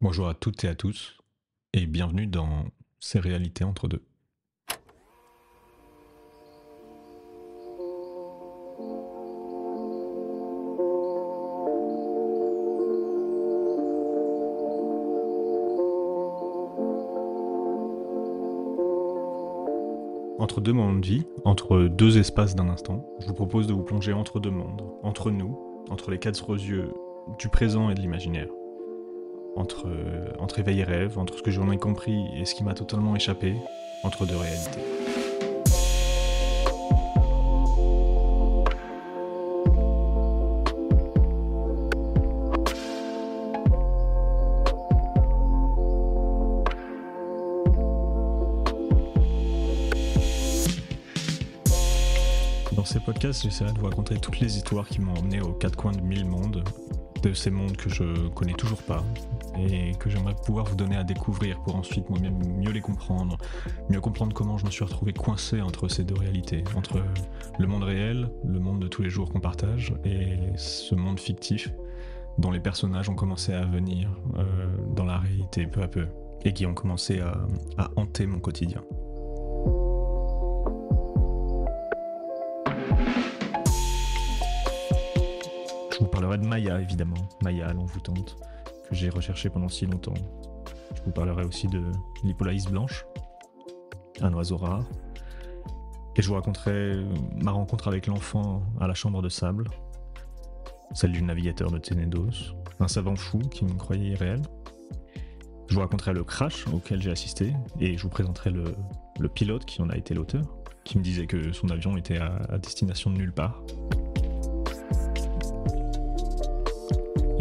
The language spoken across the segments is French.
Bonjour à toutes et à tous, et bienvenue dans Ces réalités entre deux. Entre deux moments de vie, entre deux espaces d'un instant, je vous propose de vous plonger entre deux mondes, entre nous, entre les quatre yeux du présent et de l'imaginaire. Entre, entre éveil et rêve, entre ce que j'en ai compris et ce qui m'a totalement échappé, entre deux réalités. Dans ces podcasts, j'essaierai de vous raconter toutes les histoires qui m'ont emmené aux quatre coins de mille mondes, de ces mondes que je connais toujours pas et que j'aimerais pouvoir vous donner à découvrir pour ensuite moi-même mieux les comprendre, mieux comprendre comment je me suis retrouvé coincé entre ces deux réalités, entre le monde réel, le monde de tous les jours qu'on partage et ce monde fictif dont les personnages ont commencé à venir euh, dans la réalité peu à peu et qui ont commencé à, à hanter mon quotidien. Je vous parlerai de Maya, évidemment. Maya, l'envoûtante, que j'ai recherché pendant si longtemps. Je vous parlerai aussi de l'Hippolaïs blanche, un oiseau rare. Et je vous raconterai ma rencontre avec l'enfant à la chambre de sable, celle du navigateur de Ténédos, un savant fou qui me croyait irréel. Je vous raconterai le crash auquel j'ai assisté et je vous présenterai le, pilote qui en a été l'auteur, qui me disait que son avion était à destination de nulle part.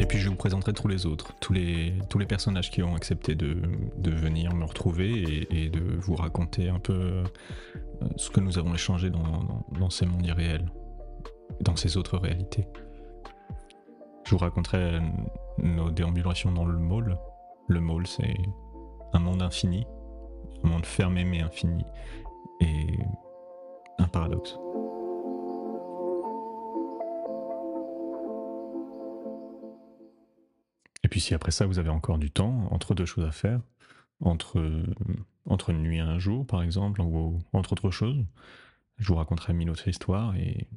Puis je vous présenterai tous les autres, tous les, personnages qui ont accepté de, venir me retrouver et, et, de vous raconter un peu euh, ce que nous avons échangé dans ces mondes irréels, dans ces autres réalités. Je vous raconterai nos déambulations dans le mall. Le mall, c'est un monde infini, un monde fermé mais infini, et un paradoxe. Et puis si après ça, vous avez encore du temps, entre deux choses à faire, entre, entre une nuit et un jour, par exemple, ou entre autres choses, je vous raconterai mille autres histoires et,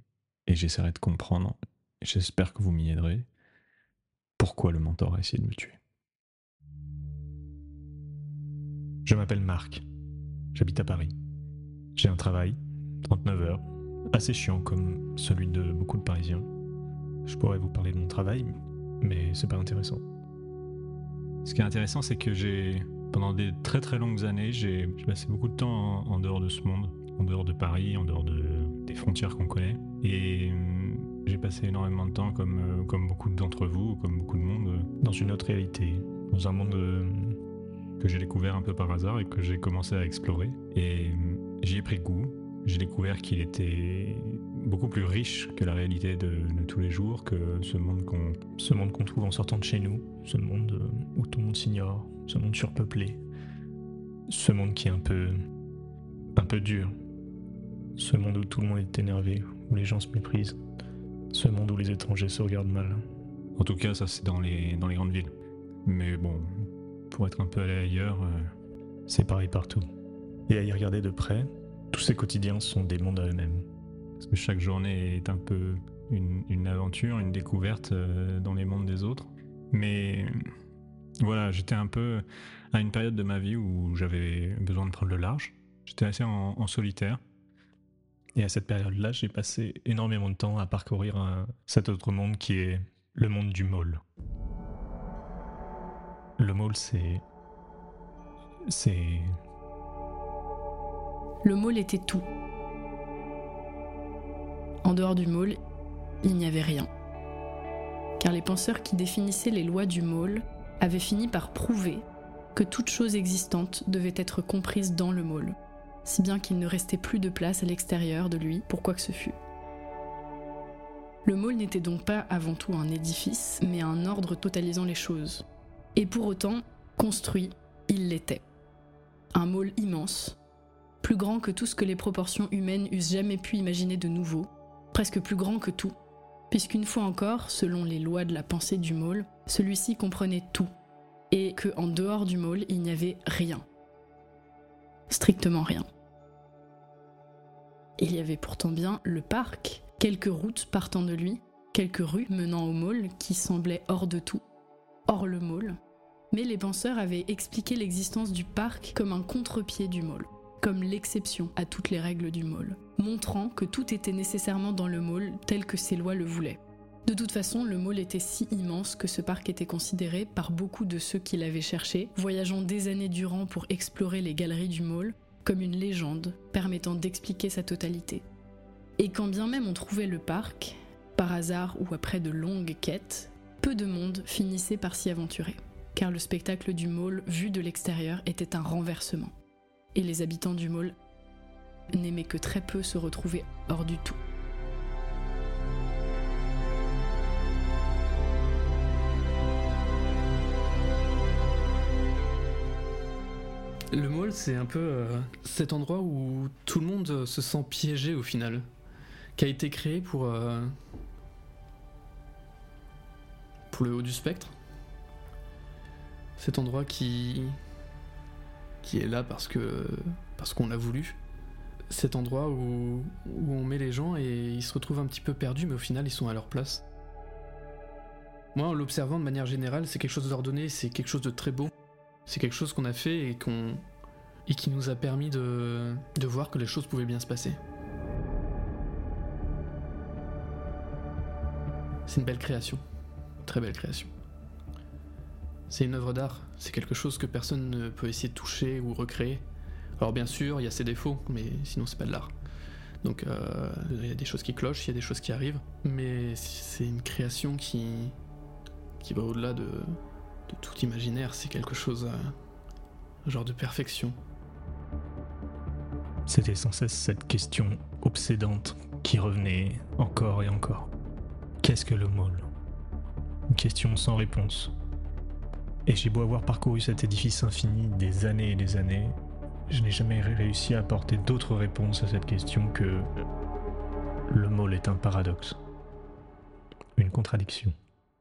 et j'essaierai de comprendre, j'espère que vous m'y aiderez, pourquoi le mentor a essayé de me tuer. Je m'appelle Marc, j'habite à Paris. J'ai un travail, 39 heures, assez chiant comme celui de beaucoup de Parisiens. Je pourrais vous parler de mon travail, mais c'est pas intéressant. Ce qui est intéressant, c'est que j'ai, pendant des très très longues années, j'ai passé beaucoup de temps en, dehors de ce monde, en dehors de Paris, en dehors de, des frontières qu'on connaît. Et euh, j'ai passé énormément de temps, comme, euh, comme beaucoup d'entre vous, comme beaucoup de monde, dans une autre réalité, dans un monde que j'ai découvert un peu par hasard et que j'ai commencé à explorer. Et j'y ai pris goût. J'ai découvert qu'il était beaucoup plus riche que la réalité de, de tous les jours, que ce monde qu'on ce monde qu'on trouve en sortant de chez nous, ce monde où tout le monde s'ignore, ce monde surpeuplé, ce monde qui est un peu un peu dur, ce monde où tout le monde est énervé, où les gens se méprisent, ce monde où les étrangers se regardent mal. En tout cas, ça c'est dans les dans les grandes villes. Mais bon, pour être un peu allé ailleurs, euh, c'est pareil partout. Et à y regarder de près, tous ces quotidiens sont des mondes à eux-mêmes. Parce que chaque journée est un peu une, aventure, une découverte euh, dans les mondes des autres. Mais voilà, j'étais un peu à une période de ma vie où j'avais besoin de prendre le large. J'étais assez en, solitaire. Et à cette période-là, j'ai passé énormément de temps à parcourir un, cet autre monde qui est le monde du mall. Le mall, c'est. C'est. Le mall était tout. En dehors du mall, il n'y avait rien. Car les penseurs qui définissaient les lois du mall avaient fini par prouver que toute chose existante devait être comprise dans le mall, si bien qu'il ne restait plus de place à l'extérieur de lui pour quoi que ce fût. Le mall n'était donc pas avant tout un édifice, mais un ordre totalisant les choses. Et pour autant, construit, il l'était. Un mall immense, plus grand que tout ce que les proportions humaines eussent jamais pu imaginer de nouveau, presque plus grand que tout, puisqu'une fois encore, selon les lois de la pensée du môle, celui-ci comprenait tout, et que en dehors du mall, il n'y avait rien. Strictement rien. Il y avait pourtant bien le parc, quelques routes partant de lui, quelques rues menant au mall qui semblaient hors de tout, hors le mall. Mais les penseurs avaient expliqué l'existence du parc comme un contre-pied du mall, comme l'exception à toutes les règles du mall, montrant que tout était nécessairement dans le mall tel que ses lois le voulaient. De toute façon, le mall était si immense que ce parc était considéré par beaucoup de ceux qui l'avaient cherché, voyageant des années durant pour explorer les galeries du mall, comme une légende permettant d'expliquer sa totalité. Et quand bien même on trouvait le parc, par hasard ou après de longues quêtes, peu de monde finissait par s'y aventurer, car le spectacle du mall vu de l'extérieur était un renversement. Et les habitants du mall n'aimaient que très peu se retrouver hors du tout. Le mall, c'est un peu euh, cet endroit où tout le monde euh, se sent piégé au final, qui a été créé pour euh, pour le haut du spectre. Cet endroit qui qui est là parce que parce qu'on l'a voulu. Cet endroit où, où on met les gens et ils se retrouvent un petit peu perdus, mais au final ils sont à leur place. Moi, en l'observant de manière générale, c'est quelque chose d'ordonné, c'est quelque chose de très beau. C'est quelque chose qu'on a fait et, qu'on et qui nous a permis de, de voir que les choses pouvaient bien se passer. C'est une belle création. Très belle création. C'est une œuvre d'art. C'est quelque chose que personne ne peut essayer de toucher ou recréer. Alors bien sûr, il y a ses défauts, mais sinon c'est pas de l'art. Donc euh, il y a des choses qui clochent, il y a des choses qui arrivent, mais c'est une création qui qui va au-delà de, tout imaginaire, c'est quelque chose, euh, genre de perfection. C'était sans cesse cette question obsédante qui revenait encore et encore. Qu'est-ce que le mall Une question sans réponse. Et j'ai beau avoir parcouru cet édifice infini des années et des années, je n'ai jamais réussi à apporter d'autres réponses à cette question que le mall est un paradoxe, une contradiction.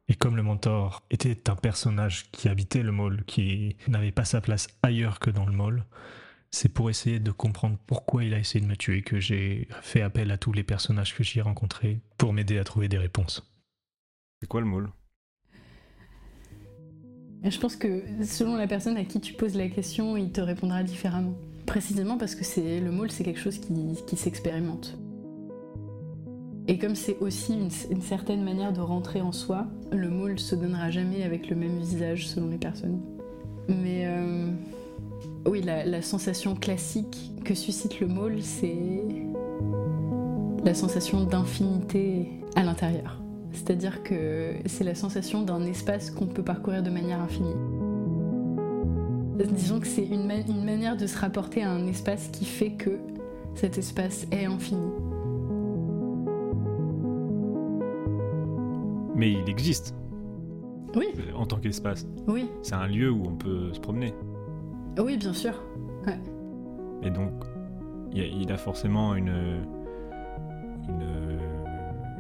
Et comme le mentor était un personnage qui habitait le mall, qui n'avait pas sa place ailleurs que dans le mall, c'est pour essayer de comprendre pourquoi il a essayé de me tuer que j'ai fait appel à tous les personnages que j'y ai rencontrés pour m'aider à trouver des réponses. C'est quoi le mall Je pense que selon la personne à qui tu poses la question, il te répondra différemment. Précisément parce que c'est le mall, c'est quelque chose qui, s'expérimente. Et comme c'est aussi une, certaine manière de rentrer en soi, le mall se donnera jamais avec le même visage selon les personnes. Mais euh, oui, la, sensation classique que suscite le mall, c'est la sensation d'infinité à l'intérieur. C'est-à-dire que c'est la sensation d'un espace qu'on peut parcourir de manière infinie. Disons que c'est une, ma une manière de se rapporter à un espace qui fait que cet espace est infini. Mais il existe. Oui. En tant qu'espace. Oui. C'est un lieu où on peut se promener. Oui, bien sûr. Ouais. Et donc, il, a forcément une, une,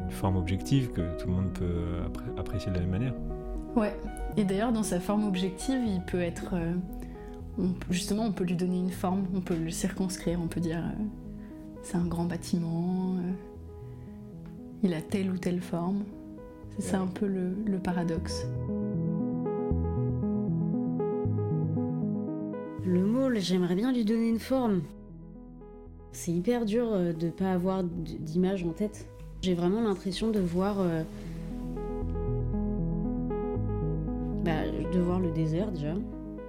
une, forme objective que tout le monde peut apprécier de la même manière. Ouais. Et d'ailleurs, dans sa forme objective, il peut être. Euh, on, justement, on peut lui donner une forme, on peut le circonscrire, on peut dire euh, c'est un grand bâtiment, euh, il a telle ou telle forme. C'est un peu le, le, paradoxe. Le mall, j'aimerais bien lui donner une forme. C'est hyper dur de ne pas avoir d'image en tête. J'ai vraiment l'impression de voir. Euh, bah, de voir le désert déjà.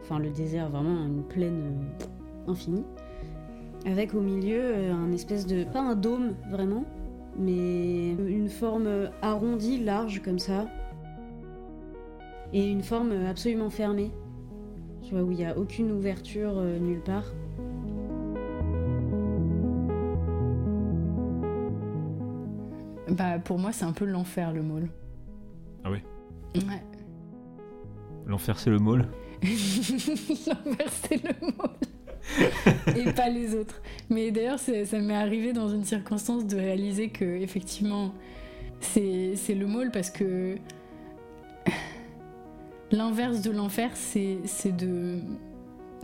Enfin, le désert, vraiment une plaine euh, infinie. Avec au milieu un espèce de. Pas un dôme vraiment, mais une forme arrondie, large comme ça. Et une forme absolument fermée. Tu vois, où il n'y a aucune ouverture euh, nulle part. Bah, pour moi, c'est un peu l'enfer, le mall. Ah oui Ouais. L'enfer, c'est le mall L'enfer, c'est le mall et pas les autres. Mais d'ailleurs, ça m'est arrivé dans une circonstance de réaliser que effectivement, c'est le mall parce que L'inverse de l'enfer, c'est c'est de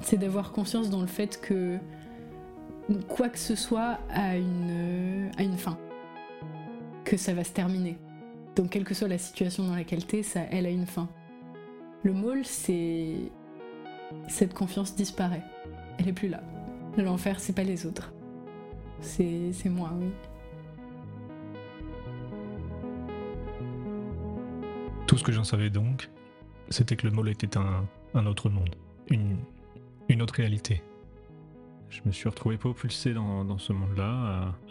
c'est d'avoir conscience dans le fait que quoi que ce soit a une, a une fin, que ça va se terminer. Donc quelle que soit la situation dans laquelle t'es, ça, elle a une fin. Le môle, c'est cette confiance disparaît, elle est plus là. L'enfer, c'est pas les autres, c'est moi, oui. Tout ce que j'en savais donc, c'était que le môle était un, un autre monde, une, une autre réalité. Je me suis retrouvé propulsé dans, dans ce monde-là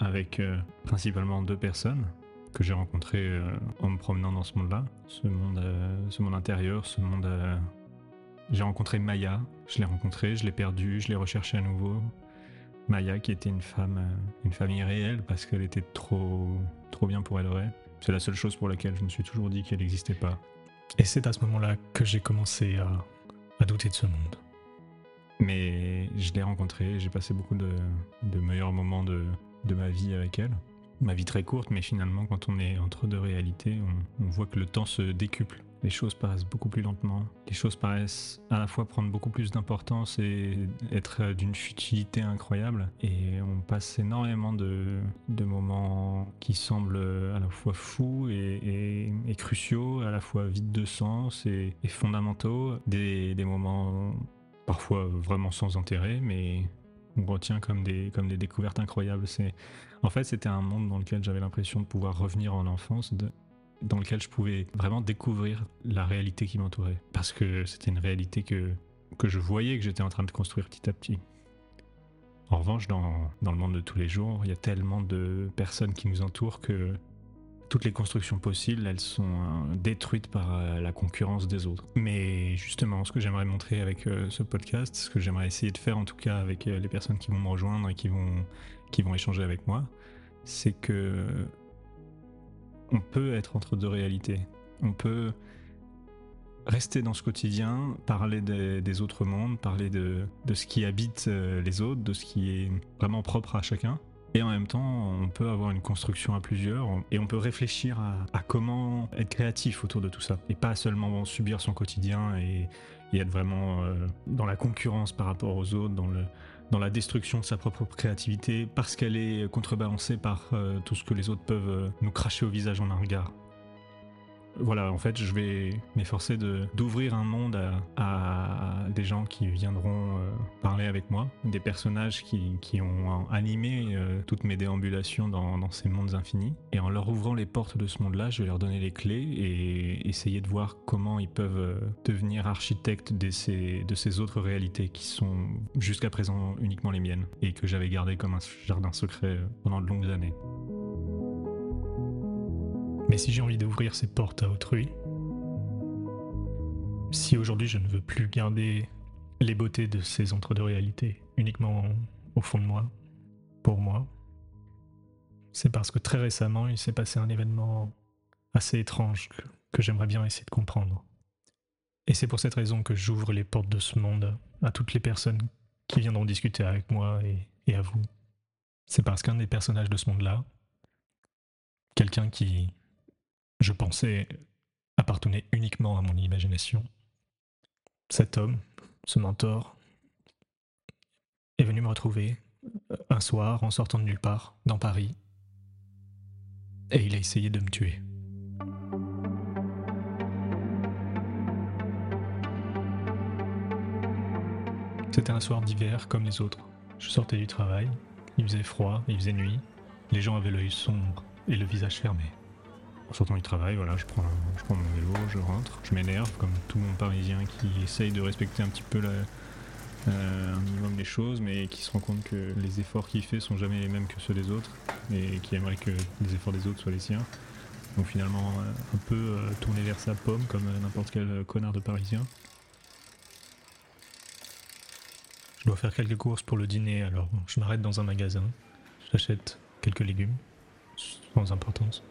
euh, avec euh, principalement deux personnes que j'ai rencontrées euh, en me promenant dans ce monde-là. Ce monde, euh, ce monde intérieur, ce monde. euh, J'ai rencontré Maya, je l'ai rencontrée, je l'ai perdue, je l'ai recherchée à nouveau. Maya qui était une femme, une femme irréelle parce qu'elle était trop, trop bien pour vraie. C'est la seule chose pour laquelle je me suis toujours dit qu'elle n'existait pas. Et c'est à ce moment-là que j'ai commencé à, douter de ce monde. Mais je l'ai rencontrée, j'ai passé beaucoup de, meilleurs moments de ma vie avec elle. Ma vie très courte, mais finalement, quand on est entre deux réalités, on, voit que le temps se décuple. Les choses paraissent beaucoup plus lentement. Les choses paraissent à la fois prendre beaucoup plus d'importance et être d'une futilité incroyable. Et on passe énormément de, moments qui semblent à la fois fous et, cruciaux, à la fois vides de sens et, fondamentaux. Des moments parfois vraiment sans intérêt, mais on retient comme des, comme des découvertes incroyables. C'est, en fait, c'était un monde dans lequel j'avais l'impression de pouvoir revenir en enfance, dans lequel je pouvais vraiment découvrir la réalité qui m'entourait. Parce que c'était une réalité que, que je voyais que j'étais en train de construire petit à petit. En revanche, dans, dans le monde de tous les jours, il y a tellement de personnes qui nous entourent que toutes les constructions possibles, elles sont euh, détruites par euh, la concurrence des autres. Mais justement, ce que j'aimerais montrer avec euh, ce podcast, ce que j'aimerais essayer de faire en tout cas avec les personnes qui vont me rejoindre et qui vont, échanger avec moi, c'est que on peut être entre deux réalités. On peut rester dans ce quotidien, parler des, autres mondes, parler de, de ce qui habite les autres, de ce qui est vraiment propre à chacun. Et en même temps, on peut avoir une construction à plusieurs et on peut réfléchir à, comment être créatif autour de tout ça. Et pas seulement subir son quotidien et, être vraiment euh, dans la concurrence par rapport aux autres, dans la destruction de sa propre créativité, parce qu'elle est contrebalancée par euh, tout ce que les autres peuvent euh, nous cracher au visage en un regard. Voilà, en fait, je vais m'efforcer d'ouvrir un monde à, des gens qui viendront euh, parler avec moi, des personnages qui, ont animé euh, toutes mes déambulations dans, ces mondes infinis. Et en leur ouvrant les portes de ce monde-là, je vais leur donner les clés et essayer de voir comment ils peuvent euh, devenir architectes de ces, de ces autres réalités qui sont jusqu'à présent uniquement les miennes et que j'avais gardées comme un jardin secret euh, pendant de longues années. Mais si j'ai envie d'ouvrir ces portes à autrui, si aujourd'hui je ne veux plus garder les beautés de ces entre-deux réalités uniquement au fond de moi, pour moi, c'est parce que très récemment il s'est passé un événement assez étrange que, j'aimerais bien essayer de comprendre. Et c'est pour cette raison que j'ouvre les portes de ce monde à toutes les personnes qui viendront discuter avec moi et à vous. C'est parce qu'un des personnages de ce monde-là, quelqu'un qui, je pensais, appartenait uniquement à mon imagination. Cet homme, ce mentor, est venu me retrouver euh, un soir en sortant de nulle part, dans Paris, et il a essayé de me tuer. C'était un soir d'hiver comme les autres. Je sortais du travail, il faisait froid, il faisait nuit, les gens avaient l'œil sombre et le visage fermé. En sortant du travail, voilà, je prends, je prends mon vélo, je rentre, je m'énerve comme tout mon parisien qui essaye de respecter un petit peu la- euh, un minimum des choses, mais qui se rend compte que les efforts qu'il fait sont jamais les mêmes que ceux des autres, et qui aimerait que les efforts des autres soient les siens. Donc finalement, euh, un peu euh, tourné vers sa pomme, comme n'importe quel connard de parisien. Je dois faire quelques courses pour le dîner, alors je m'arrête dans un magasin, j'achète quelques légumes, sans importance.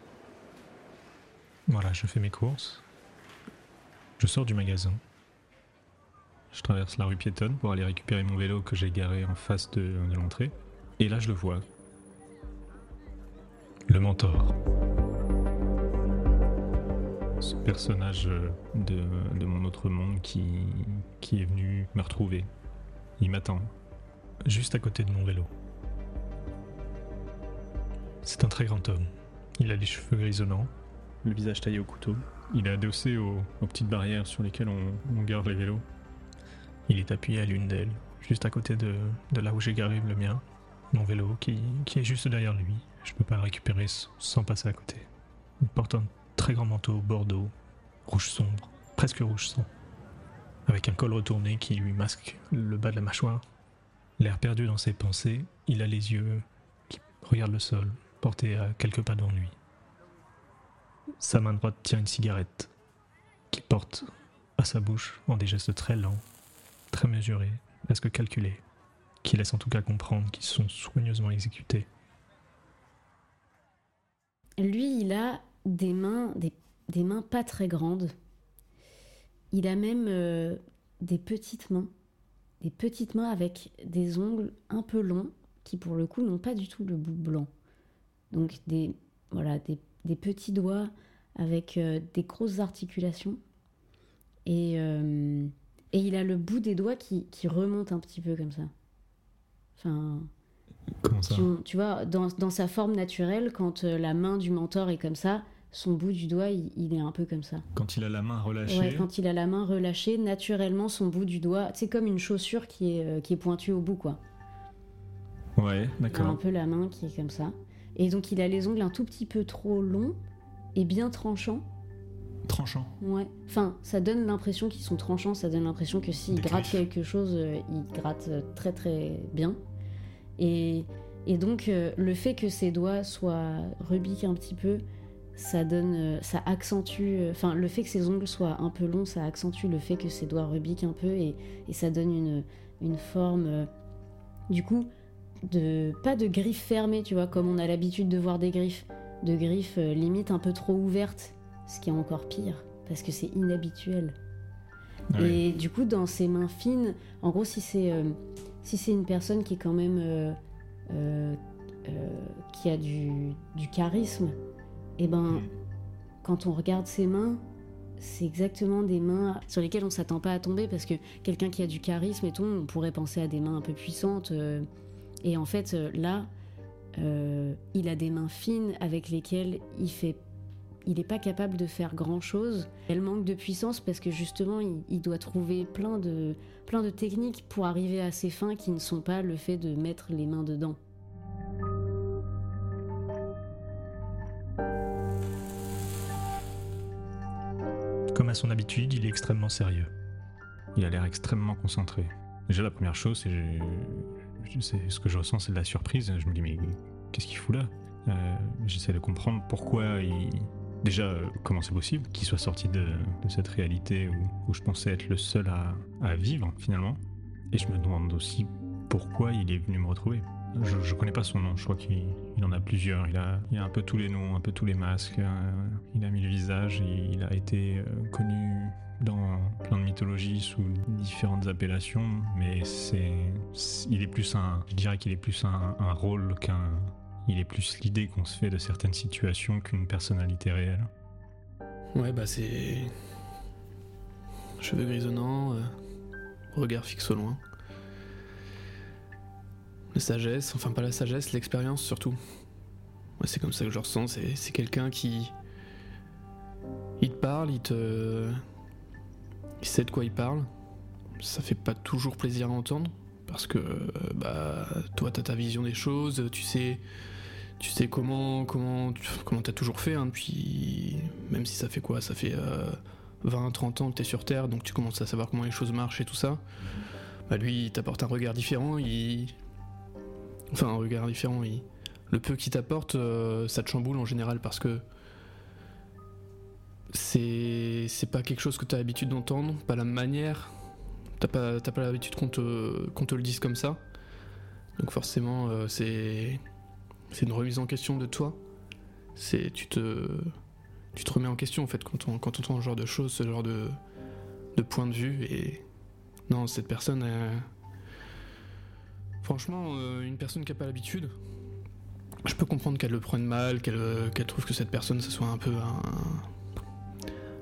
Voilà, je fais mes courses. Je sors du magasin. Je traverse la rue piétonne pour aller récupérer mon vélo que j'ai garé en face de, l'entrée. Et là, je le vois. Le mentor. ce personnage de, de mon autre monde qui, qui est venu me retrouver. Il m'attend. juste à côté de mon vélo. C'est un très grand homme. Il a les cheveux grisonnants, le visage taillé au couteau. Il est adossé aux, petites barrières sur lesquelles on, garde les vélos. Il est appuyé à l'une d'elles, juste à côté de, de là où j'ai garé le mien, mon vélo qui, qui est juste derrière lui. Je peux pas le récupérer sans passer à côté. Il porte un très grand manteau bordeaux, rouge sombre, presque rouge sang, avec un col retourné qui lui masque le bas de la mâchoire. L'air perdu dans ses pensées, il a les yeux qui regardent le sol, portés à quelques pas devant lui. Sa main droite tient une cigarette, qu'il porte à sa bouche en des gestes très lents, très mesurés, presque calculés, qui laissent en tout cas comprendre qu'ils sont soigneusement exécutés. Lui, il a des mains, des, mains pas très grandes. Il a même euh, des petites mains. Des petites mains avec des ongles un peu longs, qui pour le coup n'ont pas du tout le bout blanc. Donc des, voilà, des, des petits doigts avec euh, des grosses articulations. Et, euh, et il a le bout des doigts qui, qui remonte un petit peu comme ça. Enfin, Comment ça tu vois, dans, dans sa forme naturelle, quand euh, la main du mentor est comme ça, son bout du doigt, il, il est un peu comme ça. Quand il a la main relâchée, Ouais, quand il a la main relâchée, naturellement, son bout du doigt, c'est comme une chaussure qui est, qui est pointue au bout, quoi. ouais, Il a un d'accord. peu la main qui est comme ça. Et donc, il a les ongles un tout petit peu trop longs et bien tranchants. Tranchant. Ouais. Enfin, ça donne l'impression qu'ils sont tranchants, ça donne l'impression que s'il gratte quelque chose, euh, il gratte euh, très très bien. Et, et donc, euh, le fait que ses doigts soient rubiques un petit peu, ça donne, ça accentue, enfin, le fait que ses ongles soient un peu longs, ça accentue le fait que ses doigts rubiquent un peu et, et ça donne une, une forme, du coup, de, pas de griffes fermées, tu vois, comme on a l'habitude de voir des griffes, de griffes euh, limite un peu trop ouvertes, ce qui est encore pire, parce que c'est inhabituel. Ouais. Et du coup, dans ses mains fines, en gros, si c'est euh, si c'est une personne qui est quand même euh, euh, qui a du, du charisme, et ben Mm. quand on regarde ses mains, c'est exactement des mains sur lesquelles on s'attend pas à tomber parce que quelqu'un qui a du charisme et tout, on pourrait penser à des mains un peu puissantes. Et en fait, euh, là, euh, il a des mains fines avec lesquelles il fait il n'est pas capable de faire grand chose. Elle manque de puissance parce que justement, il, il doit trouver plein de, plein de techniques pour arriver à ses fins qui ne sont pas le fait de mettre les mains dedans. Comme à son habitude, il est extrêmement sérieux. Il a l'air extrêmement concentré. Déjà, la première chose, c'est ce que je ressens, c'est de la surprise. Je me dis, mais qu'est-ce qu'il fout là? Euh, J'essaie de comprendre pourquoi il. Déjà, euh, comment c'est possible qu'il soit sorti de, cette réalité où, je pensais être le seul à, vivre, finalement. Et je me demande aussi pourquoi il est venu me retrouver. Je, je connais pas son nom, je crois qu'il il en a plusieurs. Il a, il a un peu tous les noms, un peu tous les masques. euh, il a mis le visage il a été connu dans plein de mythologies sous différentes appellations, mais c'est, il est plus un, je dirais qu'il est plus un, rôle qu'un, il est plus l'idée qu'on se fait de certaines situations qu'une personnalité réelle. Ouais, bah c'est. Cheveux grisonnants, euh, regard fixe au loin. La sagesse, enfin pas la sagesse, l'expérience surtout. Ouais, c'est comme ça que je ressens, c'est quelqu'un qui. Il te parle, il te. Il sait de quoi il parle. Ça fait pas toujours plaisir à entendre, parce que euh, bah toi t'as ta vision des choses, tu sais. Tu sais comment comment comment t'as toujours fait hein, même si ça fait quoi ça fait euh, 20 30 ans que t'es sur terre donc tu commences à savoir comment les choses marchent et tout ça bah lui il t'apporte un regard différent il enfin un regard différent il le peu qu'il t'apporte euh, ça te chamboule en général parce que c'est pas quelque chose que t'as l'habitude d'entendre pas la manière. T'as pas pas l'habitude qu'on te le dise comme ça. Donc forcément euh, c'est une remise en question de toi. C'est tu te tu te remets en question en fait quand on quand on ce genre de choses, ce genre de de point de vue. Et non cette personne franchement euh, une personne qui a pas l'habitude je peux comprendre qu'elle le prenne mal qu'elle euh, trouve que cette personne ce soit un peu un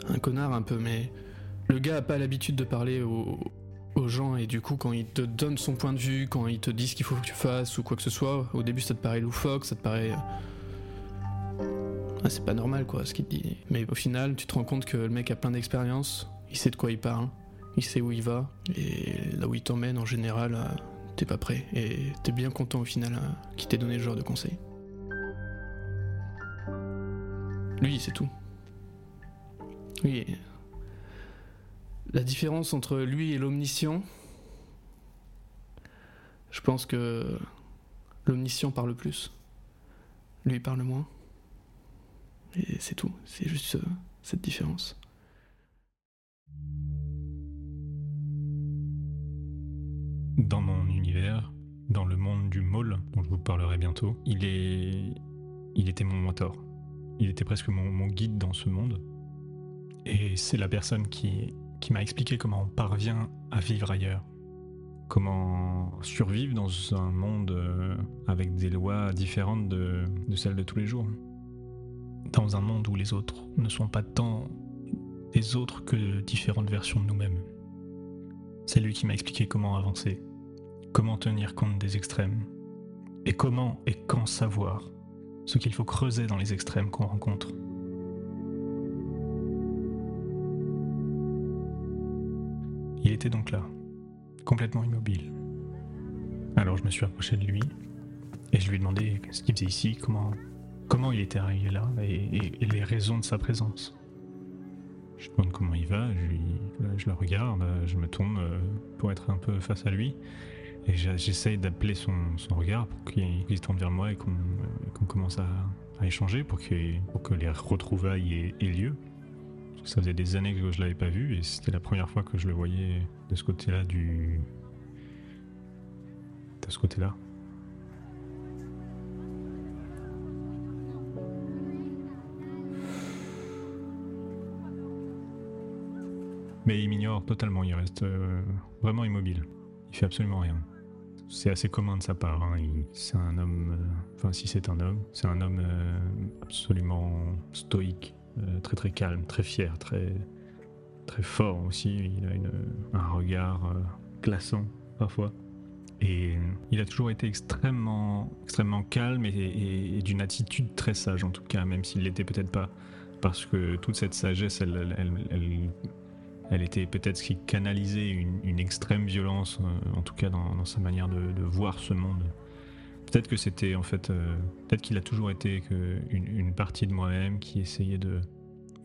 un connard un peu, mais le gars a pas l'habitude de parler aux, gens et du coup quand il te donne son point de vue, quand il te dit ce qu'il faut que tu fasses ou quoi que ce soit, au début ça te paraît loufoque, ça te paraît... Ah, c'est pas normal quoi ce qu'il dit. Mais au final tu te rends compte que le mec a plein d'expérience, il sait de quoi il parle, il sait où il va et là où il t'emmène en général euh, t'es pas prêt et t'es bien content au final euh, qu'il t'ait donné ce genre de conseils. Lui c'est tout. Oui. La différence entre lui et l'omniscient, je pense que l'omniscient parle plus. Lui parle moins. Et c'est tout. C'est juste euh, cette différence. Dans mon univers, dans le monde du Maul, dont je vous parlerai bientôt, il est. Il était mon mentor. Il était presque mon guide dans ce monde. Et c'est la personne qui, m'a expliqué comment on parvient à vivre ailleurs. Comment survivre dans un monde euh, avec des lois différentes de celles de tous les jours. Dans un monde où les autres ne sont pas tant des autres que différentes versions de nous-mêmes. C'est lui qui m'a expliqué comment avancer, comment tenir compte des extrêmes, et comment et quand savoir ce qu'il faut creuser dans les extrêmes qu'on rencontre. Il était donc là, complètement immobile. Alors je me suis approché de lui et je lui ai demandé ce qu'il faisait ici, comment, comment il était arrivé là et, les raisons de sa présence. Je demande comment il va, je, lui- le regarde, je me tourne euh, pour être un peu face à lui et j'essaye d'appeler son, regard pour qu'il se tourne vers moi et qu'on euh, commence à, échanger pour, qu'il- pour que les retrouvailles aient lieu. Ça faisait des années que je l'avais pas vu et c'était la première fois que je le voyais de ce côté-là du. de ce côté-là. Mais il m'ignore totalement, il reste euh, vraiment immobile. Il fait absolument rien. C'est assez commun de sa part. hein, C'est un homme, euh, enfin si c'est un homme, c'est un homme euh, absolument stoïque, euh, très très calme, très fier, très très fort aussi. Il a un regard euh, glaçant parfois. Et il a toujours été extrêmement, extrêmement calme et, d'une attitude très sage en tout cas, même s'il l'était peut-être pas. Parce que toute cette sagesse, elle, était peut-être ce qui canalisait une, extrême violence, euh, en tout cas dans, sa manière de voir ce monde. Peut-être que c'était en fait, euh, peut-être qu'il a toujours été une, partie de moi-même qui essayait de,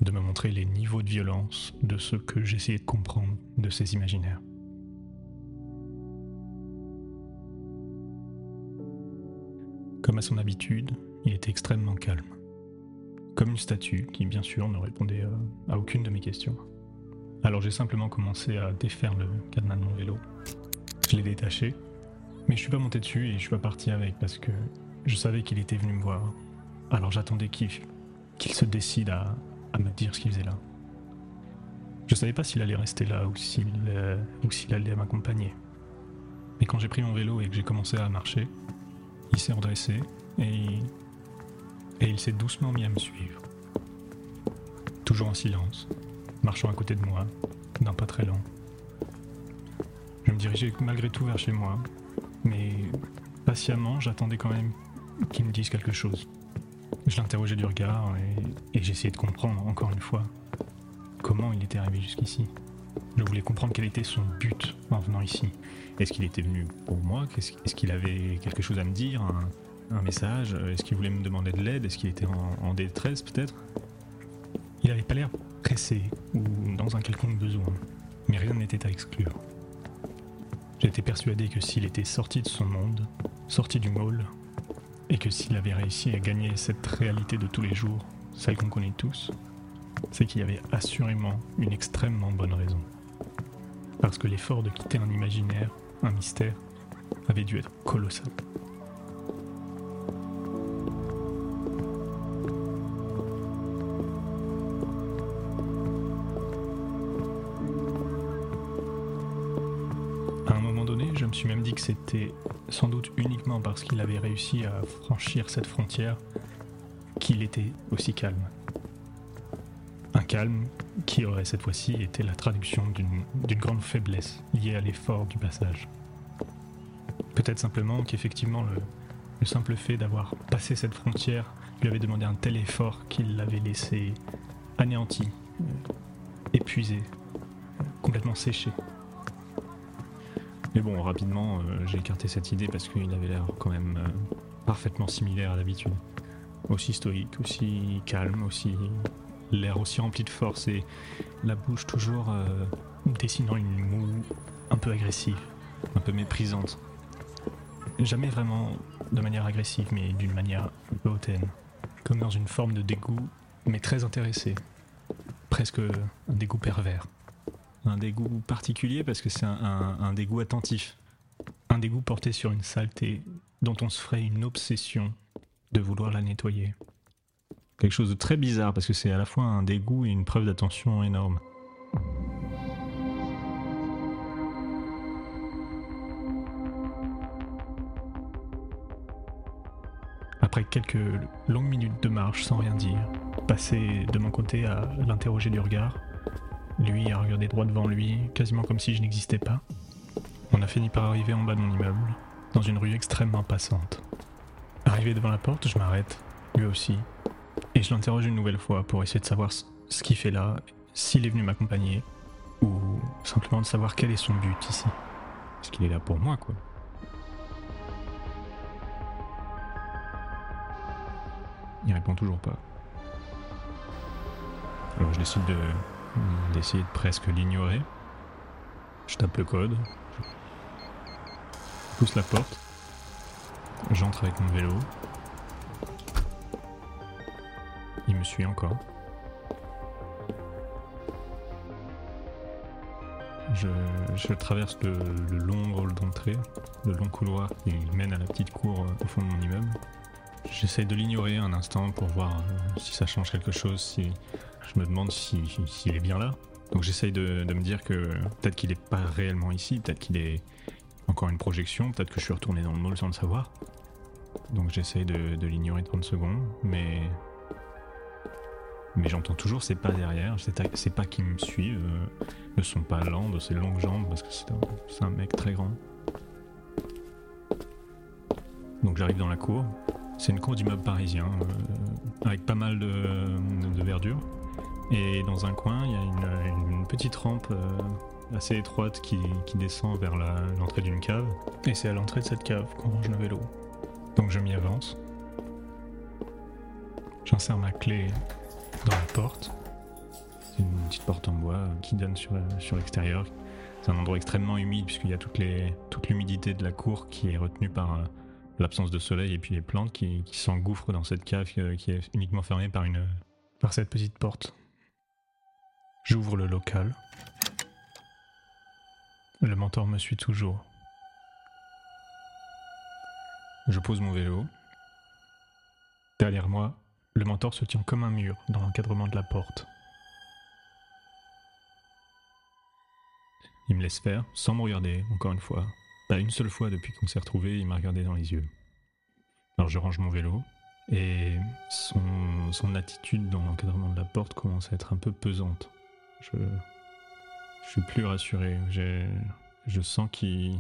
de me montrer les niveaux de violence de ce que j'essayais de comprendre de ces imaginaires. Comme à son habitude, il était extrêmement calme. Comme une statue qui, bien sûr, ne répondait euh, à aucune de mes questions. Alors j'ai simplement commencé à défaire le cadenas de mon vélo. Je l'ai détaché, mais je suis pas monté dessus et je suis pas parti avec parce que je savais qu'il était venu me voir. Alors j'attendais qu'il se décide à, à me dire ce qu'il faisait là. Je savais pas s'il allait rester là ou s'il euh, ou s'il allait m'accompagner. Mais quand j'ai pris mon vélo et que j'ai commencé à marcher, il s'est redressé et, et il s'est doucement mis à me suivre. Toujours en silence, marchant à côté de moi, d'un pas très lent. Je me dirigeais malgré tout vers chez moi, mais patiemment, j'attendais quand même qu'il me dise quelque chose. Je l'interrogeais du regard et, j'essayais de comprendre, encore une fois, comment il était arrivé jusqu'ici. Je voulais comprendre quel était son but en venant ici. Est-ce qu'il était venu pour moi? Est-ce qu'il avait quelque chose à me dire? Un, message? Est-ce qu'il voulait me demander de l'aide? Est-ce qu'il était en, détresse peut-être? Il avait pas l'air pressé ou dans un quelconque besoin, mais rien n'était à exclure. J'étais persuadé que s'il était sorti de son monde, sorti du môle, et que s'il avait réussi à gagner cette réalité de tous les jours, celle qu'on connaît tous, c'est qu'il y avait assurément une extrêmement bonne raison. Parce que l'effort de quitter un imaginaire, un mystère, avait dû être colossal. Suis même dit que c'était sans doute uniquement parce qu'il avait réussi à franchir cette frontière qu'il était aussi calme. Un calme qui aurait cette fois-ci été la traduction d'une grande faiblesse liée à l'effort du passage. Peut-être simplement qu'effectivement le, le simple fait d'avoir passé cette frontière lui avait demandé un tel effort qu'il l'avait laissé anéanti, euh, épuisé, euh, complètement séché. Mais bon, rapidement, euh, j'ai écarté cette idée parce qu'il avait l'air quand même euh, parfaitement similaire à d'habitude. Aussi stoïque, aussi calme, aussi l'air aussi rempli de force et la bouche toujours euh, dessinant une moue un peu agressive, un peu méprisante. Jamais vraiment de manière agressive, mais d'une manière un peu hautaine. Comme dans une forme de dégoût, mais très intéressé. Presque un dégoût pervers. Un dégoût particulier parce que c'est un, dégoût attentif. Un dégoût porté sur une saleté dont on se ferait une obsession de vouloir la nettoyer. Quelque chose de très bizarre parce que c'est à la fois un dégoût et une preuve d'attention énorme. Après quelques longues minutes de marche sans rien dire, passer de mon côté à l'interroger du regard, lui à regarder droit devant lui, quasiment comme si je n'existais pas, on a fini par arriver en bas de mon immeuble, dans une rue extrêmement passante. Arrivé devant la porte, je m'arrête, lui aussi, et je l'interroge une nouvelle fois pour essayer de savoir ce- ce qu'il fait là, s'il est venu m'accompagner, ou simplement de savoir quel est son but ici. Parce qu'il est là pour moi, quoi. Il répond toujours pas. Alors je décide de d'essayer de presque l'ignorer. Je tape le code. Pousse la porte. J'entre avec mon vélo. Il me suit encore. Je, traverse le, long hall d'entrée, le long couloir qui mène à la petite cour euh, au fond de mon immeuble. J'essaie de l'ignorer un instant pour voir euh, si ça change quelque chose, si je me demande si- s'il est bien là. Donc j'essaye de, me dire que peut-être qu'il n'est pas réellement ici, peut-être qu'il est encore une projection, peut-être que je suis retourné dans le mall sans le savoir. Donc j'essaye de, l'ignorer 30 secondes, mais mais j'entends toujours ses pas derrière, c'est pas- qui me suivent, euh, ne sont pas lents de ses longues jambes parce que c'est un, mec très grand. Donc j'arrive dans la cour. C'est une cour d'immeuble parisien euh, avec pas mal de verdure. Et dans un coin, il y a une, petite rampe euh, assez étroite qui, descend vers l'entrée d'une cave. Et c'est à l'entrée de cette cave qu'on range nos vélos. Donc je m'y avance. J'insère ma clé dans la porte. C'est une petite porte en bois qui donne sur, l'extérieur. C'est un endroit extrêmement humide puisqu'il y a toute l'humidité de la cour qui est retenue par euh, l'absence de soleil et puis les plantes qui, qui s'engouffrent dans cette cave euh, qui est uniquement fermée par, une, par cette petite porte. J'ouvre le local. Le mentor me suit toujours. Je pose mon vélo. Derrière moi, le mentor se tient comme un mur dans l'encadrement de la porte. Il me laisse faire, sans me regarder, encore une fois. Pas une seule fois depuis qu'on s'est retrouvés, il m'a regardé dans les yeux. Alors je range mon vélo, et son, son attitude dans l'encadrement de la porte commence à être un peu pesante. Je, suis plus rassuré. Je sens qu'il.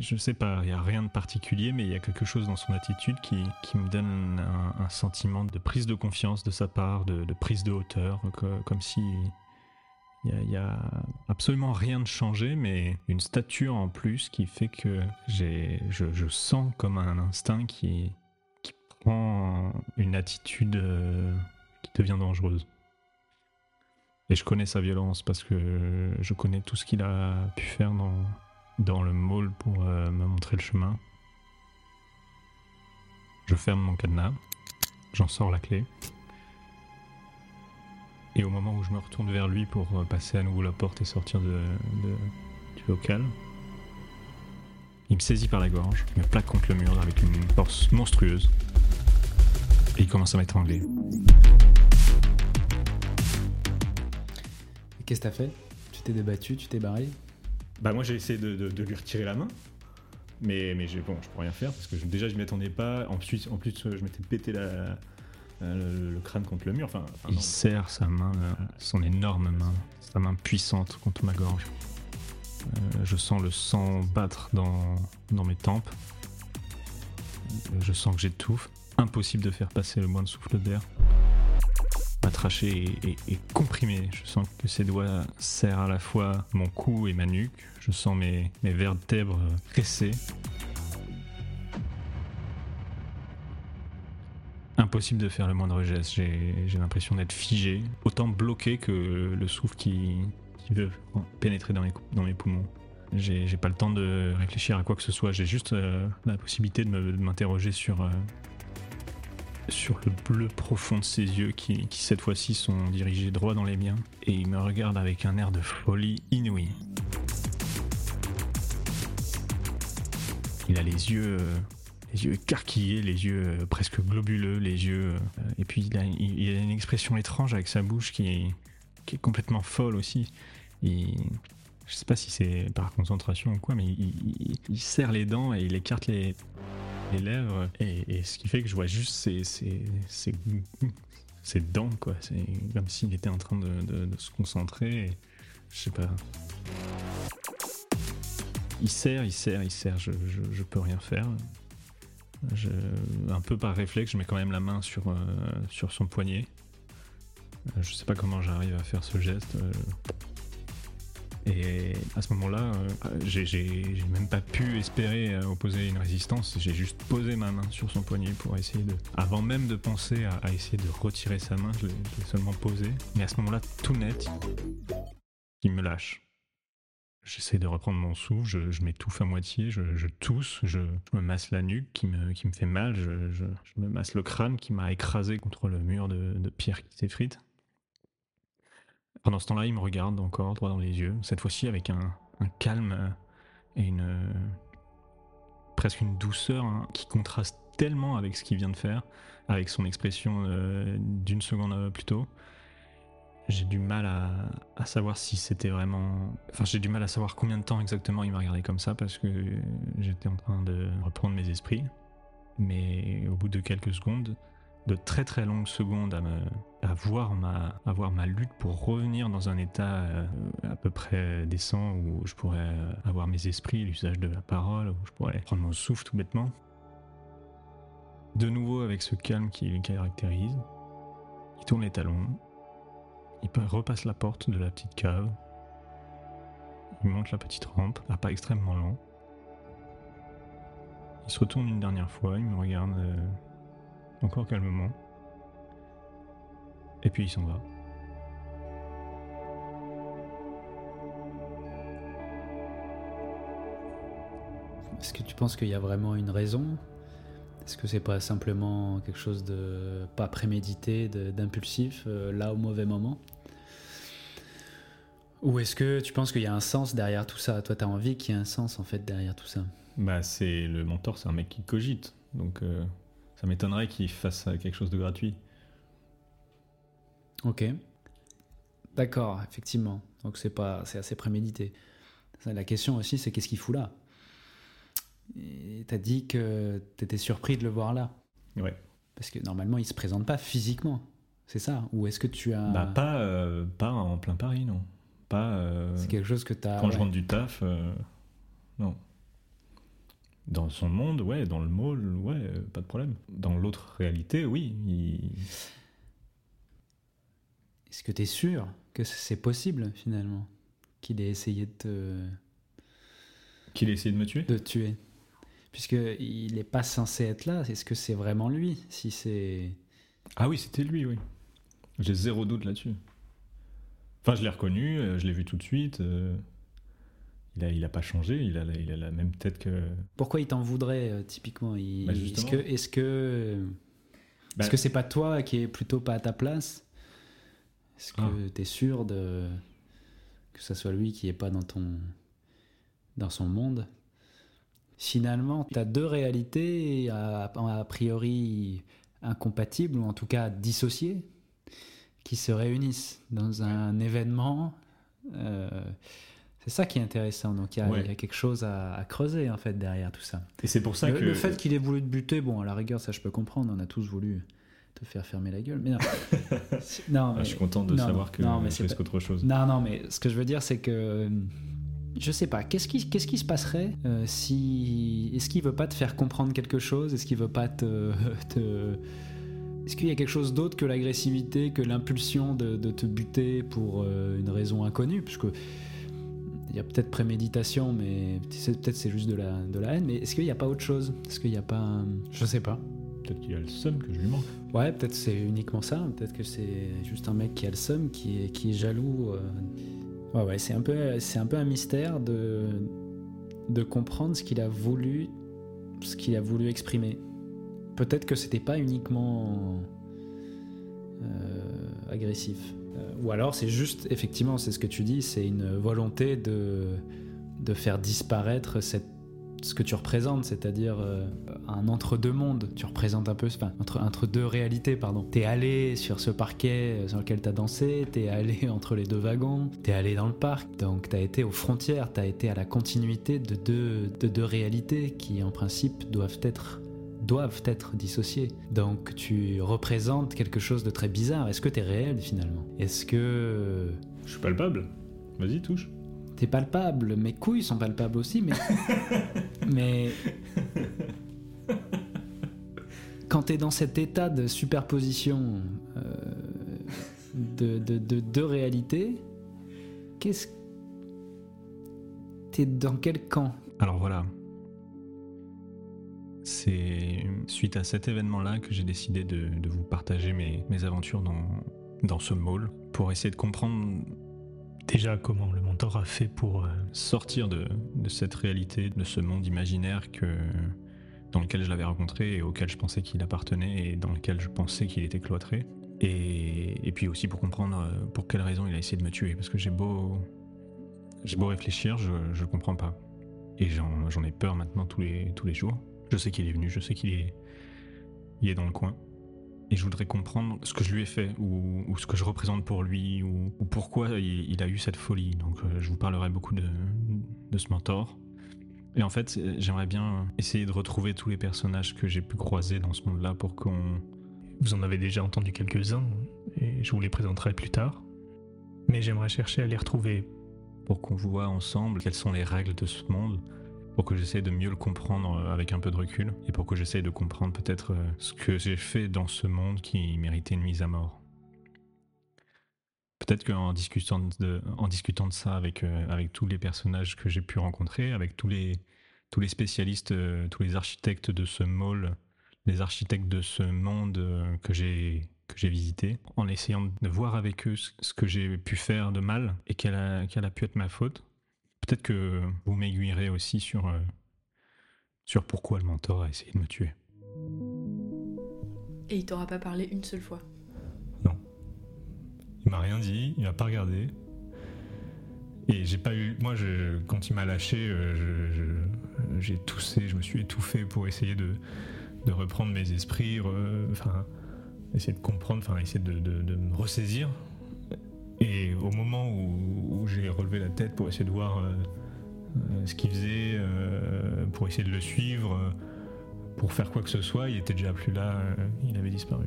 Je sais pas, il n'y a rien de particulier, mais il y a quelque chose dans son attitude qui, qui me donne un, sentiment de prise de confiance de sa part, de, prise de hauteur, co- comme si il y, a, absolument rien de changé, mais une stature en plus qui fait que je, je sens comme un instinct qui, qui prend une attitude euh, qui devient dangereuse. Et je connais sa violence parce que je connais tout ce qu'il a pu faire dans, le mall pour euh, me montrer le chemin. Je ferme mon cadenas, j'en sors la clé. Et au moment où je me retourne vers lui pour euh, passer à nouveau la porte et sortir de- du local, il me saisit par la gorge, me plaque contre le mur avec une force monstrueuse. Et il commence à m'étrangler. Qu'est-ce que t'as fait? Tu t'es débattu, tu t'es barré? Bah moi j'ai essayé de, de- de lui retirer la main, mais, mais bon, je peux rien faire parce que je- déjà je m'y attendais pas. Ensuite, en plus euh, je m'étais pété la, euh, le, le crâne contre le mur. Enfin, enfin, Il serre sa main, euh, son énorme main, sa main puissante contre ma gorge. Euh, je sens le sang battre dans, dans mes tempes. Je sens que j'étouffe. Impossible de faire passer le moindre souffle d'air. Est- est comprimée. Je sens que ses doigts serrent à la fois mon cou et ma nuque. Je sens mes, vertèbres presser. Impossible de faire le moindre geste. J'ai l'impression d'être figé, autant bloqué que le souffle qui, veut pénétrer dans mes, poumons. J'ai pas le temps de réfléchir à quoi que ce soit. J'ai juste euh, la possibilité de m'interroger sur, euh, sur le bleu profond de ses yeux qui, cette fois-ci sont dirigés droit dans les miens et il me regarde avec un air de folie inouïe. Il a les yeux, euh, les yeux écarquillés, les yeux euh, presque globuleux, les yeux. euh, et puis il a, une expression étrange avec sa bouche qui est, complètement folle aussi. Je sais pas si c'est par concentration ou quoi, mais il serre les dents et il écarte les, les lèvres. Et, ce qui fait que je vois juste ses, ses, ses, ses dents, quoi. C'est comme s'il était en train de, se concentrer. et je sais pas. Il serre, il serre, il serre, je, je, peux rien faire. Un peu par réflexe, je mets quand même la main sur, euh, sur son poignet. Euh, Je sais pas comment j'arrive à faire ce geste. euh. Et à ce moment-là, euh, j'ai- même pas pu espérer euh, opposer une résistance. J'ai juste posé ma main sur son poignet pour essayer de. Avant même de penser à, essayer de retirer sa main, je l'ai seulement posé. Mais à ce moment-là, tout net, il me lâche. J'essaie de reprendre mon souffle, je, m'étouffe à moitié, je, tousse, je, me masse la nuque qui me, fait mal, je, me masse le crâne qui m'a écrasé contre le mur de pierre qui s'effrite. Pendant ce temps-là, il me regarde encore droit dans les yeux, cette fois-ci avec un, calme et une presque une douceur hein, qui contraste tellement avec ce qu'il vient de faire, avec son expression euh, d'une seconde plus tôt. J'ai du mal à savoir si c'était vraiment. Enfin, j'ai du mal à savoir combien de temps exactement il m'a regardé comme ça parce que j'étais en train de reprendre mes esprits. Mais au bout de quelques secondes, de très très longues secondes à, voir, ma, lutte pour revenir dans un état euh, à peu près décent où je pourrais euh, avoir mes esprits, l'usage de la parole, où je pourrais prendre mon souffle tout bêtement. De nouveau avec ce calme qui le caractérise, il tourne les talons, il pa- repasse la porte de la petite cave, il monte la petite rampe, à pas extrêmement lent. Il se retourne une dernière fois, il me regarde euh, encore calmement. Et puis il s'en va. Est-ce que tu penses qu'il y a vraiment une raison? Est-ce que c'est pas simplement quelque chose de pas prémédité, d'impulsif, euh, là au mauvais moment? Ou est-ce que tu penses qu'il y a un sens derrière tout ça? Toi, tu as envie qu'il y ait un sens en fait derrière tout ça? Bah, c'est le mentor, c'est un mec qui cogite. Donc, euh, ça m'étonnerait qu'il fasse euh, quelque chose de gratuit. Ok. D'accord, effectivement. Donc c'est pas, c'est assez prémédité. La question aussi, c'est qu'est-ce qu'il fout là? T'as dit que t'étais surpris de le voir là. Ouais. Parce que normalement, il se présente pas physiquement. C'est ça? Ou est-ce que tu as. Bah, pas, euh, pas en plein Paris, non. Pas. euh, C'est quelque chose que t'as. Quand je rentre du taf, euh, non. Dans son monde, ouais, dans le mall, ouais, euh, pas de problème. Dans l'autre réalité, oui. il- Est-ce que t'es sûr que c'est possible finalement qu'il ait essayé de te, Qu'il ait essayé de me tuer? de tuer? Puisque il n'est pas censé être là. Est-ce que c'est vraiment lui? Si c'est. Ah oui, c'était lui, oui. J'ai zéro doute là-dessus. Enfin, je l'ai reconnu, euh, je l'ai vu tout de suite. euh, Il a, il a pas changé, il a, la- il a la même tête que. Pourquoi il t'en voudrait euh, typiquement? Bah, Est-ce que est-ce que Bah- est-ce que c'est pas toi qui est plutôt pas à ta place? Est-ce que Ah. tu es sûr de que ça soit lui qui est pas dans ton dans son monde? Finalement, tu as deux réalités a priori incompatibles ou en tout cas dissociées qui se réunissent dans un événement. euh, c'est ça qui est intéressant. Donc il y, a- Ouais. il y a quelque chose à, à creuser en fait derrière tout ça. Et c'est pour ça Le, que. le fait qu'il ait voulu te buter, bon, à la rigueur, ça je peux comprendre, on a tous voulu te faire fermer la gueule. Mais non. non Ah, je suis content de non, savoir que non, mais je pas- autre chose. Non, non, mais ce que je veux dire, c'est que. Je sais pas, qu'est-ce qui, qu'est-ce qui se passerait euh, si. Est-ce qu'il veut pas te faire comprendre quelque chose? Est-ce qu'il veut pas te. te- Est-ce qu'il y a quelque chose d'autre que l'agressivité, que l'impulsion de, de te buter pour euh, une raison inconnue? Puisque. Il y a peut-être préméditation, mais peut-être c'est juste de la, de la haine. Mais est-ce qu'il n'y a pas autre chose? Est-ce qu'il n'y a pas. un- Je sais pas. Peut-être qu'il a le seum que je lui manque. Ouais, peut-être c'est uniquement ça. Peut-être que c'est juste un mec qui a le seum, qui est, qui est jaloux. euh. Ouais, ouais, c'est un peu, c'est un peu un mystère de, de comprendre ce qu'il a voulu, ce qu'il a voulu exprimer. Peut-être que c'était pas uniquement euh, agressif. Euh, ou alors c'est juste, effectivement, c'est ce que tu dis, c'est une volonté de, de faire disparaître cette ce que tu représentes, c'est-à-dire euh, un entre-deux mondes. Tu représentes un peu, enfin, entre, entre deux réalités, pardon. T'es allé sur ce parquet euh, sur lequel t'as dansé, t'es allé entre les deux wagons, t'es allé dans le parc, donc t'as été aux frontières, t'as été à la continuité de deux, de deux réalités qui, en principe, doivent être doivent être dissociées. Donc tu représentes quelque chose de très bizarre. Est-ce que t'es réel finalement? Est-ce que Je suis palpable. Vas-y, touche. T'es palpable, mes couilles sont palpables aussi, mais. mais. Quand t'es dans cet état de superposition euh, de, de, de deux réalités, qu'est-ce. T'es dans quel camp? Alors voilà. C'est suite à cet événement-là que j'ai décidé de, vous partager mes, aventures dans, ce mall pour essayer de comprendre Déjà, comment le mentor a fait pour... euh, sortir de, cette réalité, de ce monde imaginaire que, dans lequel je l'avais rencontré et auquel je pensais qu'il appartenait et dans lequel je pensais qu'il était cloîtré. Et, puis aussi pour comprendre euh, pour quelle raison il a essayé de me tuer. Parce que j'ai beau, réfléchir, je ne comprends pas. Et j'en ai peur maintenant tous les jours. Je sais qu'il est venu, je sais qu'il est, il est dans le coin. Et je voudrais comprendre ce que je lui ai fait, ou, ce que je représente pour lui, ou, ou pourquoi il, a eu cette folie. Donc euh, je vous parlerai beaucoup de, de ce mentor. Et en fait, j'aimerais bien essayer de retrouver tous les personnages que j'ai pu croiser dans ce monde-là pour qu'on... Vous en avez déjà entendu quelques-uns, et je vous les présenterai plus tard. Mais j'aimerais chercher à les retrouver. pour qu'on voit ensemble quelles sont les règles de ce monde, pour que j'essaie de mieux le comprendre euh, avec un peu de recul, et pour que j'essaie de comprendre peut-être euh, ce que j'ai fait dans ce monde qui méritait une mise à mort. Peut-être qu'en discutant de, en discutant de ça avec, euh, avec tous les personnages que j'ai pu rencontrer, avec tous les, tous les spécialistes, tous les architectes de ce mall, les architectes de ce monde que j'ai que j'ai visité, en essayant de voir avec eux ce que j'ai pu faire de mal et quelle quelle a pu être ma faute. Peut-être que vous m'aiguillerez aussi sur, euh, sur pourquoi le mentor a essayé de me tuer. Et il t'aura pas parlé une seule fois. Il m'a rien dit, il m'a pas regardé. Et j'ai pas eu. Moi, je- quand il m'a lâché, euh, j'ai toussé, je me suis étouffé pour essayer de, de reprendre mes esprits, re- enfin, essayer de comprendre, enfin, essayer de, de- de me ressaisir. Et au moment où, j'ai relevé la tête pour essayer de voir euh, euh, ce qu'il faisait, euh, pour essayer de le suivre, pour faire quoi que ce soit, il était déjà plus là, il avait disparu.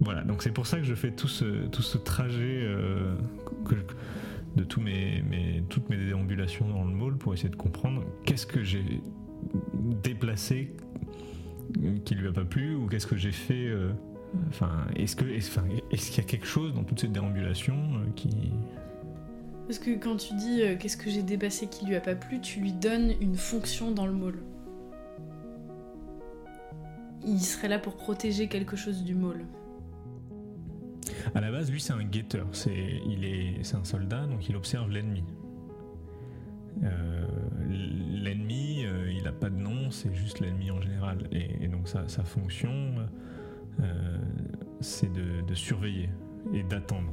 Voilà, donc c'est pour ça que je fais tout ce, tout ce trajet de tous mes, toutes mes déambulations dans le mall pour essayer de comprendre qu'est-ce que j'ai déplacé qui lui a pas plu ou qu'est-ce que j'ai fait. Enfin, est-ce que, est-ce, enfin, est-ce qu'il y a quelque chose dans toute cette déambulation euh, qui. Parce que quand tu dis euh, qu'est-ce que j'ai dépassé qui lui a pas plu, tu lui donnes une fonction dans le mall. Il serait là pour protéger quelque chose du mall. À la base, lui, c'est un guetteur. C'est, il est, c'est un soldat, donc il observe l'ennemi. Euh, l'ennemi, euh, il n'a pas de nom, c'est juste l'ennemi en général. Et, et donc sa, sa fonction, euh, c'est de, de surveiller et d'attendre.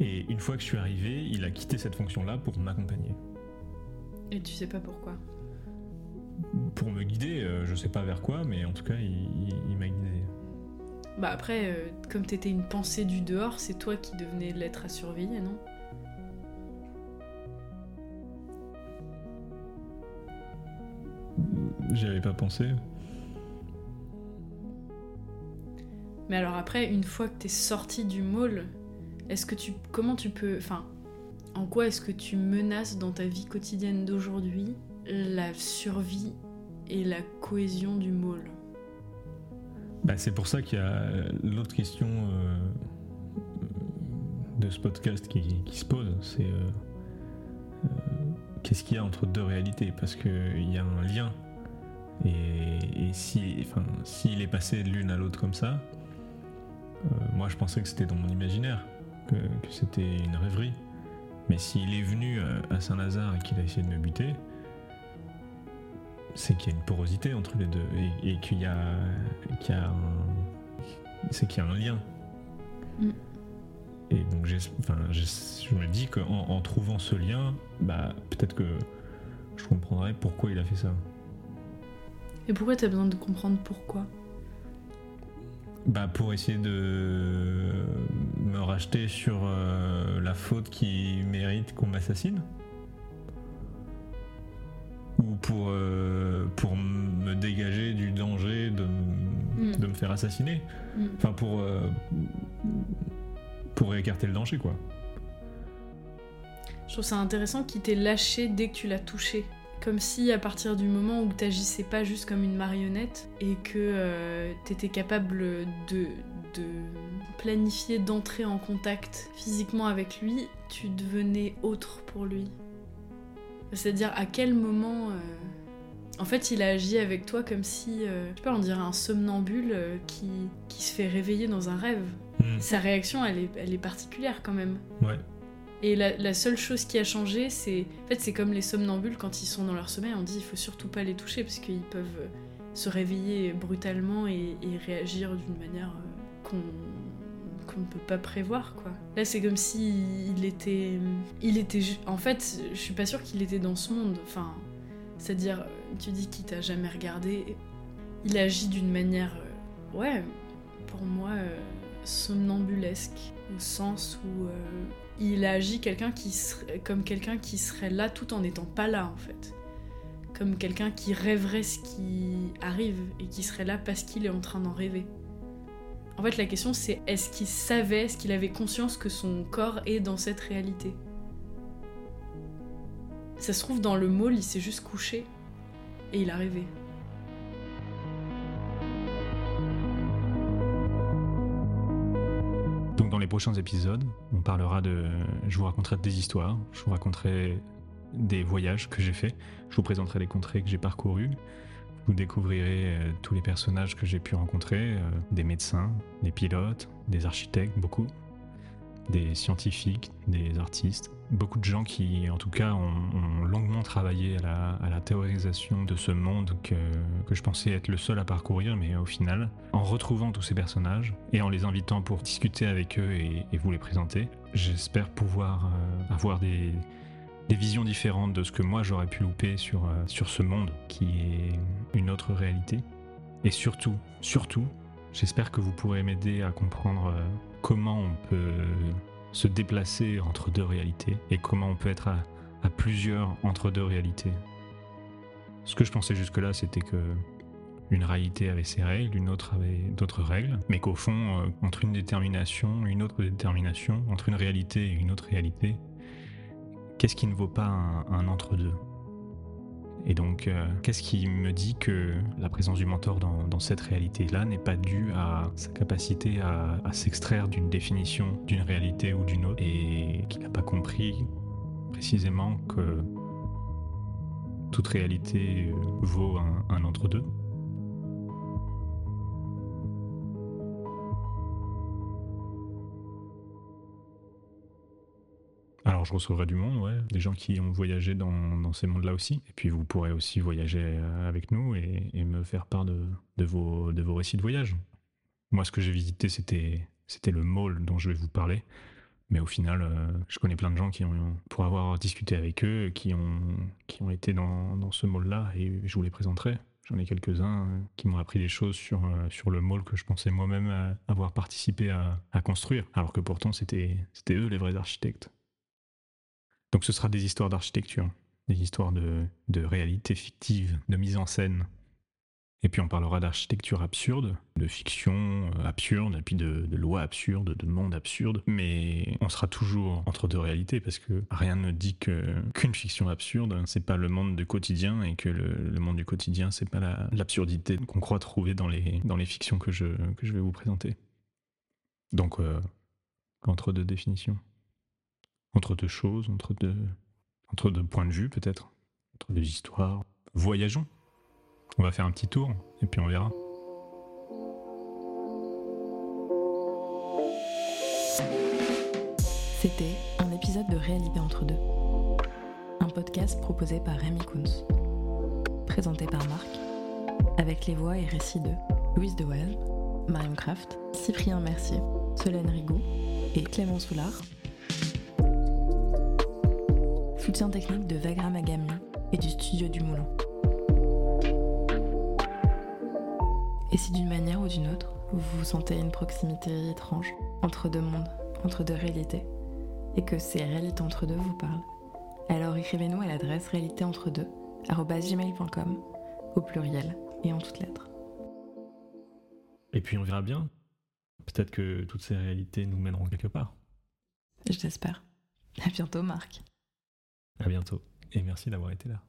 Et une fois que je suis arrivé, il a quitté cette fonction-là pour m'accompagner. Et tu sais pas pourquoi? Pour me guider, euh, je sais pas vers quoi, mais en tout cas, il, il- il m'a guidé. Bah après, euh, comme t'étais une pensée du dehors, c'est toi qui devenais l'être à surveiller, non? J'y avais pas pensé. Mais alors après, une fois que t'es sorti du mall, est-ce que tu, comment tu peux, enfin, en quoi est-ce que tu menaces dans ta vie quotidienne d'aujourd'hui la survie et la cohésion du mall Bah, c'est pour ça qu'il y a l'autre question euh, de ce podcast qui, se pose, c'est euh, euh, qu'est-ce qu'il y a entre deux réalités? Parce qu'il y a un lien. Et, et si, enfin, s'il est passé de l'une à l'autre comme ça, euh, moi je pensais que c'était dans mon imaginaire, que, que c'était une rêverie. Mais s'il est venu euh, à Saint-Lazare et qu'il a essayé de me buter, c'est qu'il y a une porosité entre les deux et, et qu'il y a, qu'il y a un, c'est qu'il y a un lien. Mm. Et donc enfin, je me dis qu'en en trouvant ce lien, bah, peut-être que je comprendrai pourquoi il a fait ça. Et pourquoi t'as besoin de comprendre pourquoi? Bah pour essayer de me racheter sur euh, la faute qui mérite qu'on m'assassine Ou pour, euh, pour me dégager du danger de, m- Mm. de me faire assassiner Mm. Enfin pour, euh, pour écarter le danger quoi. Je trouve ça intéressant qu'il t'ait lâché dès que tu l'as touché. Comme si à partir du moment où t'agissais pas juste comme une marionnette et que euh, t'étais capable de, de planifier d'entrer en contact physiquement avec lui, tu devenais autre pour lui. C'est-à-dire à quel moment... euh, En fait, il a agi avec toi comme si, euh, je sais pas, on dirait un somnambule euh, qui, qui se fait réveiller dans un rêve. Mm. Sa réaction, elle est, elle est particulière quand même. Ouais. Et la, seule chose qui a changé, c'est. En fait, c'est comme les somnambules quand ils sont dans leur sommeil, on dit il faut surtout pas les toucher parce qu'ils peuvent euh, se réveiller brutalement et, réagir d'une manière euh, qu'on ne peut pas prévoir quoi. Là c'est comme si il était il était en fait je suis pas sûre qu'il était dans ce monde enfin c'est-à-dire euh, tu dis qu'il t'a jamais regardé il agit d'une manière ouais pour moi somnambulesque au sens où il agit quelqu'un qui comme quelqu'un qui serait là tout en n'étant pas là en fait. Comme quelqu'un qui rêverait ce qui arrive et qui serait là parce qu'il est en train d'en rêver. En fait, la question c'est est-ce qu'il savait, est-ce qu'il avait conscience que son corps est dans cette réalité? Ça se trouve dans le mall, il s'est juste couché et il a rêvé. Prochains épisodes, on parlera de... Je vous raconterai des histoires, je vous raconterai des voyages que j'ai faits, je vous présenterai les contrées que j'ai parcourues, vous découvrirez euh, tous les personnages que j'ai pu rencontrer, euh, des médecins, des pilotes, des architectes, beaucoup, des scientifiques, des artistes, beaucoup de gens qui en tout cas ont, longuement travaillé à la, théorisation de ce monde que, je pensais être le seul à parcourir, mais au final, en retrouvant tous ces personnages et en les invitant pour discuter avec eux et, vous les présenter, j'espère pouvoir euh, avoir des, des visions différentes de ce que moi j'aurais pu louper sur, euh, sur ce monde qui est une autre réalité. Et surtout, surtout, j'espère que vous pourrez m'aider à comprendre euh, comment on peut se déplacer entre deux réalités et comment on peut être à, plusieurs entre deux réalités. Ce que je pensais jusque-là, c'était que une réalité avait ses règles, une autre avait d'autres règles, mais qu'au fond, euh, entre une détermination, une autre détermination, entre une réalité et une autre réalité, qu'est-ce qui ne vaut pas un entre-deux? Et donc, euh, qu'est-ce qui me dit que la présence du mentor dans, cette réalité-là n'est pas due à sa capacité à, s'extraire d'une définition d'une réalité ou d'une autre et qu'il n'a pas compris précisément que toute réalité euh, vaut un, un entre-deux Alors je recevrai du monde, ouais, des gens qui ont voyagé dans, ces mondes-là aussi. Et puis vous pourrez aussi voyager euh, avec nous et, me faire part de, vos, récits de voyage. Moi, ce que j'ai visité, c'était, le mall dont je vais vous parler. Mais au final, euh, je connais plein de gens qui ont, pour avoir discuté avec eux, qui ont, été dans, ce mall-là et je vous les présenterai. J'en ai quelques-uns euh, qui m'ont appris des choses sur, le mall que je pensais moi-même avoir participé à, construire, alors que pourtant c'était eux les vrais architectes. Donc ce sera des histoires d'architecture, des histoires de, réalité fictive, de mise en scène. Et puis on parlera d'architecture absurde, de fiction euh, absurde, puis de, de lois absurdes, de monde absurde. Mais on sera toujours entre deux réalités parce que rien ne dit qu'une fiction absurde, c'est pas le monde du quotidien et que le, monde du quotidien, c'est pas la- l'absurdité qu'on croit trouver dans les, fictions que je, que je vais vous présenter. Donc, euh, entre deux définitions. Entre deux choses, entre deux, entre deux points de vue peut-être, entre deux histoires. Voyageons. On va faire un petit tour et puis on verra. C'était un épisode de Réalité entre deux. Un podcast proposé par Rémi Kunz. Présenté par Marc. Avec les voix et récits de Louise Dewell, Marion Kraft, Cyprien Mercier, Solène Rigaud et Clément Soulard. Soutien technique de Vagra Magami et du studio du Moulin. Et si d'une manière ou d'une autre, vous sentez une proximité étrange entre deux mondes, entre deux réalités, et que ces réalités entre deux vous parlent, alors écrivez-nous à l'adresse réalitéentre2 au pluriel et en toutes lettres. Et puis on verra bien. Peut-être que toutes ces réalités nous mèneront quelque part. Je l'espère. À bientôt Marc. À bientôt. Et merci d'avoir été là.